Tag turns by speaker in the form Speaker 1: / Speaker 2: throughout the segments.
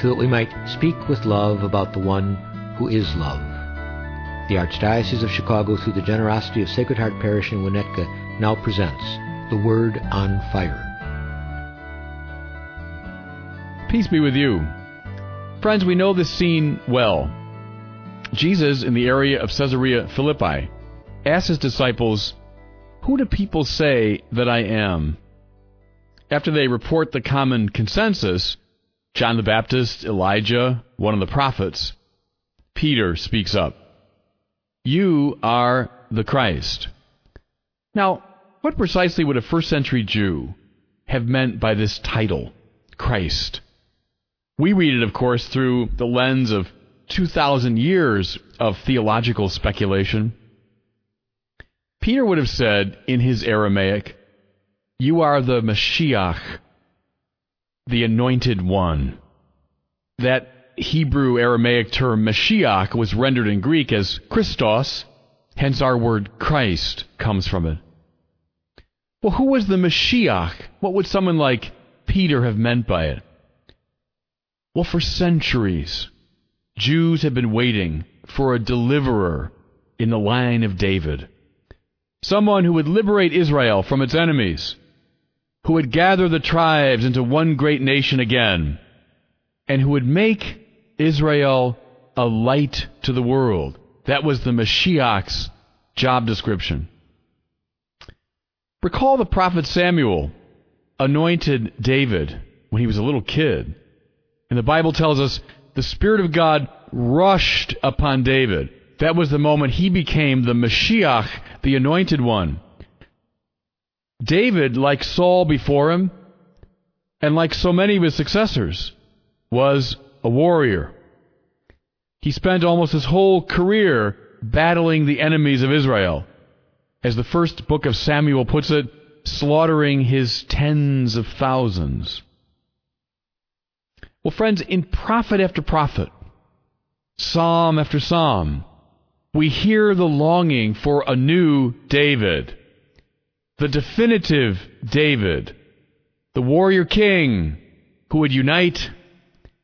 Speaker 1: so that we might speak with love about the one who is love. The Archdiocese of Chicago, through the generosity of Sacred Heart Parish in Winnetka, now presents The Word on Fire.
Speaker 2: Peace be with you. Friends, we know this scene well. Jesus, in the area of Caesarea Philippi, asked his disciples, Who do people say that I am? After they report the common consensus, John the Baptist, Elijah, one of the prophets, Peter speaks up. You are the Christ. Now, what precisely would a first century Jew have meant by this title, Christ? We read it, of course, through the lens of 2,000 years of theological speculation. Peter would have said in his Aramaic, You are the Mashiach, the anointed one. That Hebrew Aramaic term Mashiach was rendered in Greek as Christos, hence our word Christ comes from it. Well, who was the Mashiach? What would someone like Peter have meant by it? Well, for centuries, Jews have been waiting for a deliverer in the line of David. Someone who would liberate Israel from its enemies who would gather the tribes into one great nation again, and who would make Israel a light to the world. That was the Mashiach's job description. Recall the prophet Samuel anointed David when he was a little kid. And the Bible tells us the Spirit of God rushed upon David. That was the moment he became the Mashiach, the anointed one. David, like Saul before him, and like so many of his successors, was a warrior. He spent almost his whole career battling the enemies of Israel. As the first book of Samuel puts it, slaughtering his tens of thousands. Well, friends, in prophet after prophet, psalm after psalm, we hear the longing for a new David the definitive David, the warrior king who would unite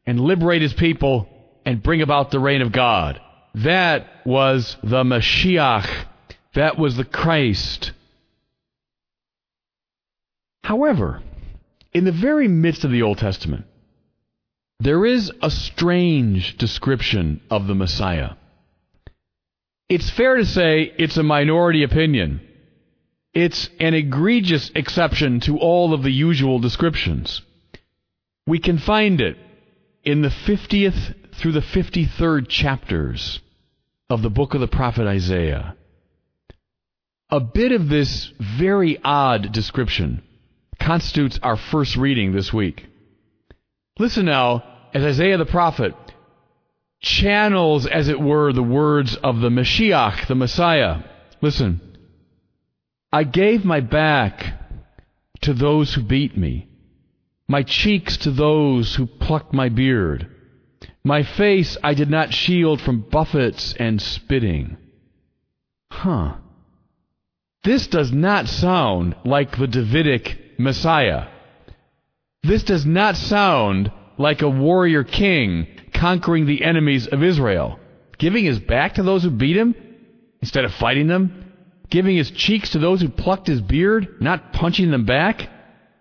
Speaker 2: and liberate his people and bring about the reign of God. That was the Mashiach. That was the Christ. However, in the very midst of the Old Testament, there is a strange description of the Messiah. It's fair to say it's a minority opinion. It's an egregious exception to all of the usual descriptions. We can find it in the 50th through the 53rd chapters of the book of the prophet Isaiah. A bit of this very odd description constitutes our first reading this week. Listen now as Isaiah the prophet channels, as it were, the words of the Mashiach, the Messiah. Listen. I gave my back to those who beat me, my cheeks to those who plucked my beard. My face I did not shield from buffets and spitting. Huh. This does not sound like the Davidic Messiah. This does not sound like a warrior king conquering the enemies of Israel, giving his back to those who beat him instead of fighting them giving his cheeks to those who plucked his beard, not punching them back,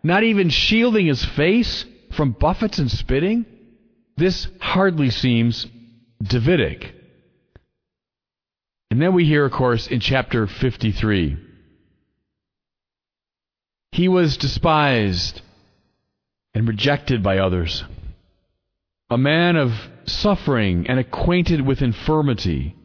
Speaker 2: not even shielding his face from buffets and spitting? This hardly seems Davidic. And then we hear, of course, in chapter 53 He was despised and rejected by others, a man of suffering and acquainted with infirmity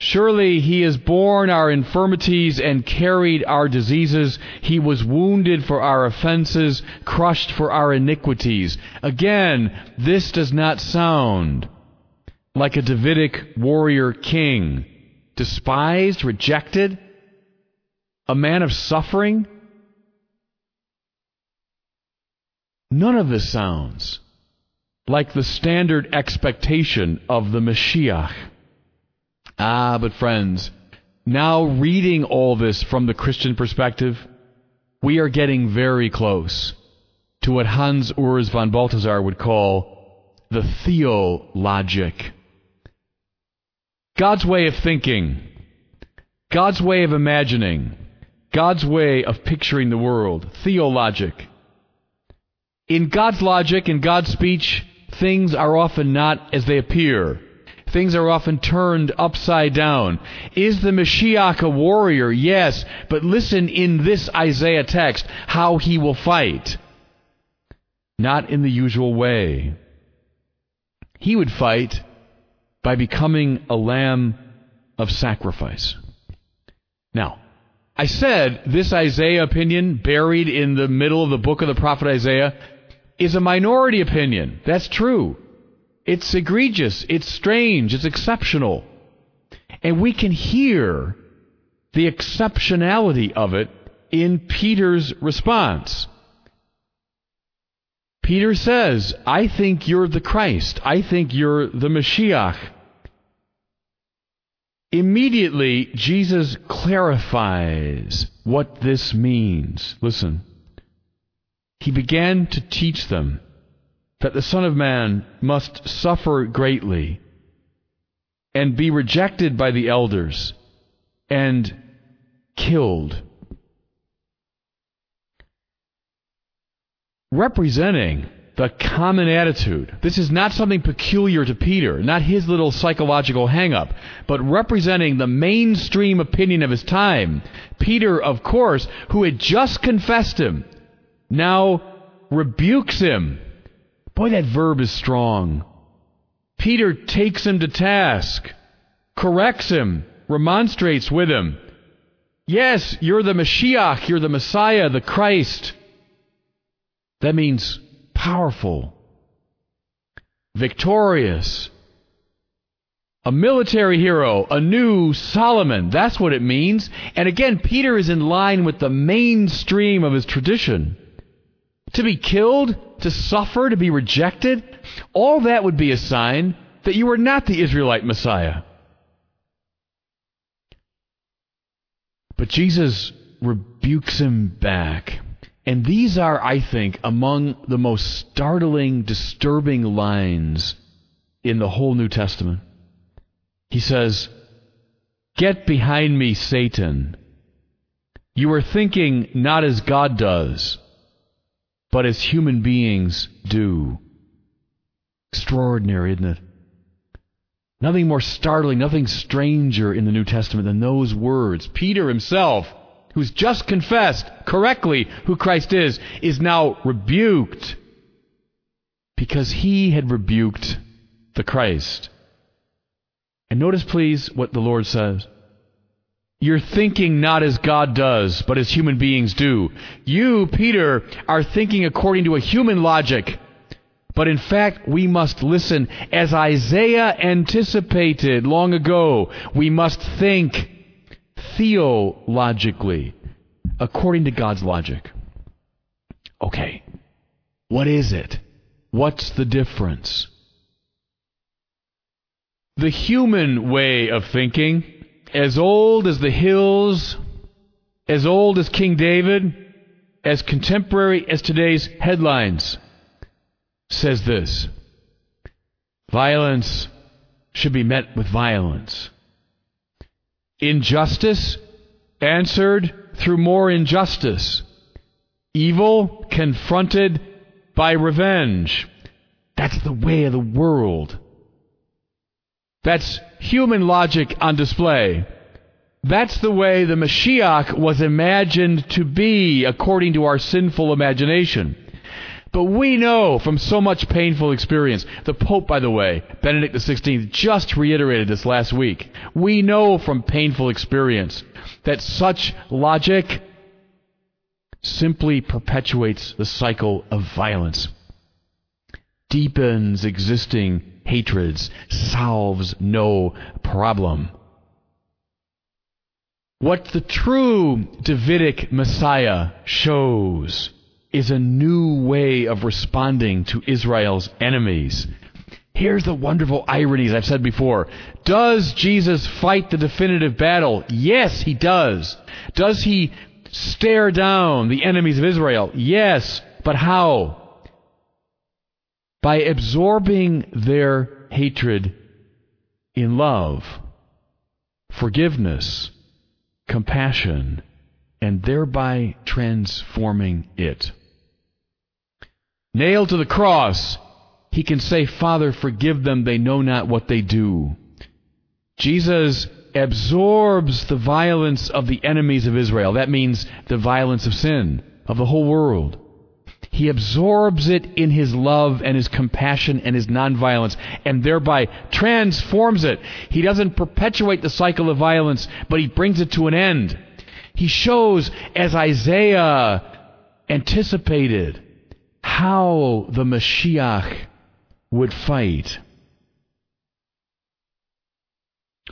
Speaker 2: Surely he has borne our infirmities and carried our diseases. He was wounded for our offenses, crushed for our iniquities. Again, this does not sound like a Davidic warrior king, despised, rejected, a man of suffering. None of this sounds like the standard expectation of the Mashiach. Ah, but friends, now reading all this from the Christian perspective, we are getting very close to what Hans Urs von Balthasar would call the theologic. God's way of thinking, God's way of imagining, God's way of picturing the world, theologic. In God's logic and God's speech, things are often not as they appear. Things are often turned upside down. Is the Mashiach a warrior? Yes. But listen in this Isaiah text how he will fight. Not in the usual way. He would fight by becoming a lamb of sacrifice. Now, I said this Isaiah opinion, buried in the middle of the book of the prophet Isaiah, is a minority opinion. That's true. It's egregious. It's strange. It's exceptional. And we can hear the exceptionality of it in Peter's response. Peter says, I think you're the Christ. I think you're the Mashiach. Immediately, Jesus clarifies what this means. Listen. He began to teach them that the Son of Man must suffer greatly and be rejected by the elders and killed. Representing the common attitude. This is not something peculiar to Peter, not his little psychological hang-up, but representing the mainstream opinion of his time. Peter, of course, who had just confessed him, now rebukes him Boy, that verb is strong. Peter takes him to task, corrects him, remonstrates with him. Yes, you're the Mashiach, you're the Messiah, the Christ. That means powerful, victorious, a military hero, a new Solomon. That's what it means. And again, Peter is in line with the mainstream of his tradition. To be killed, to suffer, to be rejected, all that would be a sign that you are not the Israelite Messiah. But Jesus rebukes him back. And these are, I think, among the most startling, disturbing lines in the whole New Testament. He says, Get behind me, Satan. You are thinking not as God does but as human beings do. Extraordinary, isn't it? Nothing more startling, nothing stranger in the New Testament than those words. Peter himself, who's just confessed correctly who Christ is, is now rebuked because he had rebuked the Christ. And notice, please, what the Lord says. You're thinking not as God does, but as human beings do. You, Peter, are thinking according to a human logic. But in fact, we must listen. As Isaiah anticipated long ago, we must think theologically, according to God's logic. Okay, what is it? What's the difference? The human way of thinking as old as the hills, as old as King David, as contemporary as today's headlines, says this Violence should be met with violence. Injustice answered through more injustice. Evil confronted by revenge. That's the way of the world. That's human logic on display. That's the way the Mashiach was imagined to be according to our sinful imagination. But we know from so much painful experience, the Pope, by the way, Benedict XVI, just reiterated this last week. We know from painful experience that such logic simply perpetuates the cycle of violence, deepens existing hatreds, solves no problem. What the true Davidic Messiah shows is a new way of responding to Israel's enemies. Here's the wonderful ironies I've said before. Does Jesus fight the definitive battle? Yes, he does. Does he stare down the enemies of Israel? Yes. But how? By absorbing their hatred in love, forgiveness, compassion, and thereby transforming it. Nailed to the cross, he can say, Father, forgive them, they know not what they do. Jesus absorbs the violence of the enemies of Israel. That means the violence of sin, of the whole world. He absorbs it in his love and his compassion and his nonviolence, and thereby transforms it. He doesn't perpetuate the cycle of violence, but he brings it to an end. He shows, as Isaiah anticipated, how the Mashiach would fight.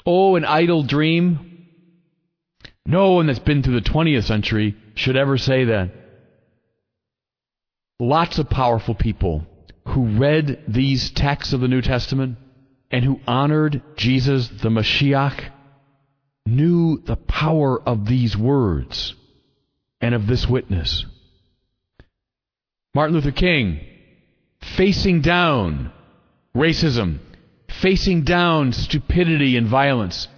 Speaker 2: Oh, an idle dream? No one that's been through the 20th century should ever say that. Lots of powerful people who read these texts of the New Testament and who honored Jesus the Mashiach knew the power of these words and of this witness. Martin Luther King facing down racism, facing down stupidity and violence.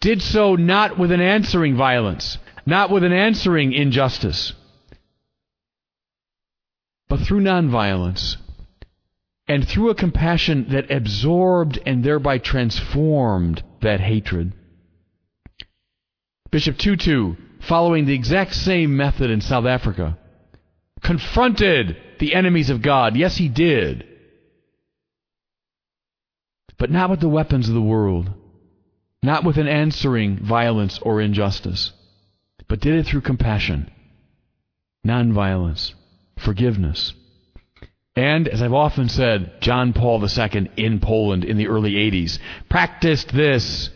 Speaker 2: Did so not with an answering violence, not with an answering injustice, but through nonviolence and through a compassion that absorbed and thereby transformed that hatred. Bishop Tutu, following the exact same method in South Africa, confronted the enemies of God. Yes, he did. But not with the weapons of the world, not with an answering violence or injustice, but did it through compassion, nonviolence, forgiveness. And, as I've often said, John Paul II in Poland in the early 80s practiced this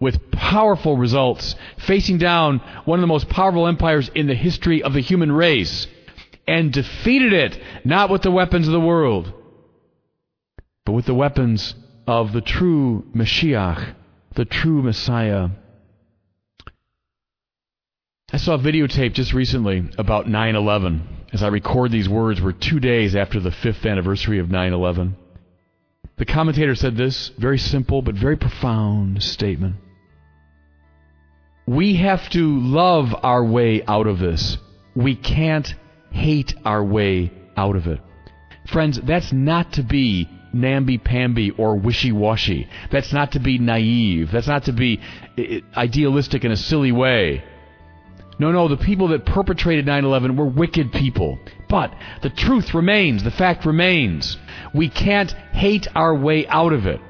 Speaker 2: with powerful results, facing down one of the most powerful empires in the history of the human race and defeated it, not with the weapons of the world, but with the weapons of the true Mashiach, the true Messiah. I saw a videotape just recently about 9 11. As I record these words, we're two days after the fifth anniversary of 9 11. The commentator said this very simple but very profound statement. We have to love our way out of this. We can't hate our way out of it. Friends, that's not to be namby-pamby or wishy-washy. That's not to be naive. That's not to be idealistic in a silly way. No, no, the people that perpetrated 9-11 were wicked people. But the truth remains, the fact remains. We can't hate our way out of it.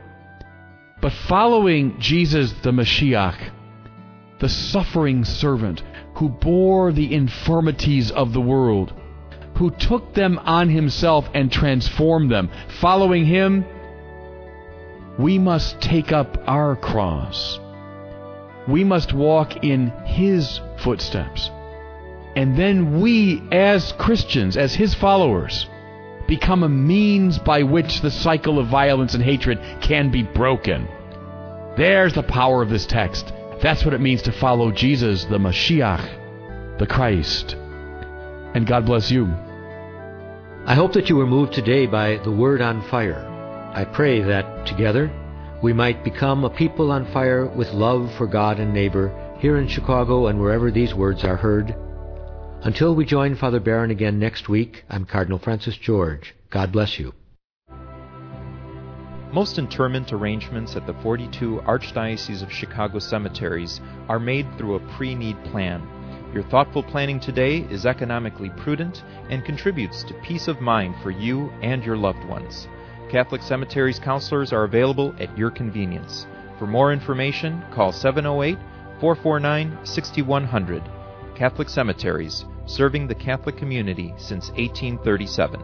Speaker 2: But following Jesus the Mashiach, the suffering servant who bore the infirmities of the world, who took them on himself and transformed them. Following him, we must take up our cross. We must walk in his footsteps. And then we, as Christians, as his followers, become a means by which the cycle of violence and hatred can be broken. There's the power of this text. That's what it means to follow Jesus, the Mashiach, the Christ and God bless you.
Speaker 1: I hope that you were moved today by the Word on Fire. I pray that together we might become a people on fire with love for God and neighbor here in Chicago and wherever these words are heard. Until we join Father Barron again next week, I'm Cardinal Francis George. God bless you.
Speaker 3: Most interment arrangements at the 42 Archdiocese of Chicago cemeteries are made through a pre need plan. Your thoughtful planning today is economically prudent and contributes to peace of mind for you and your loved ones. Catholic Cemeteries counselors are available at your convenience. For more information, call 708 449 6100. Catholic Cemeteries, serving the Catholic community since 1837.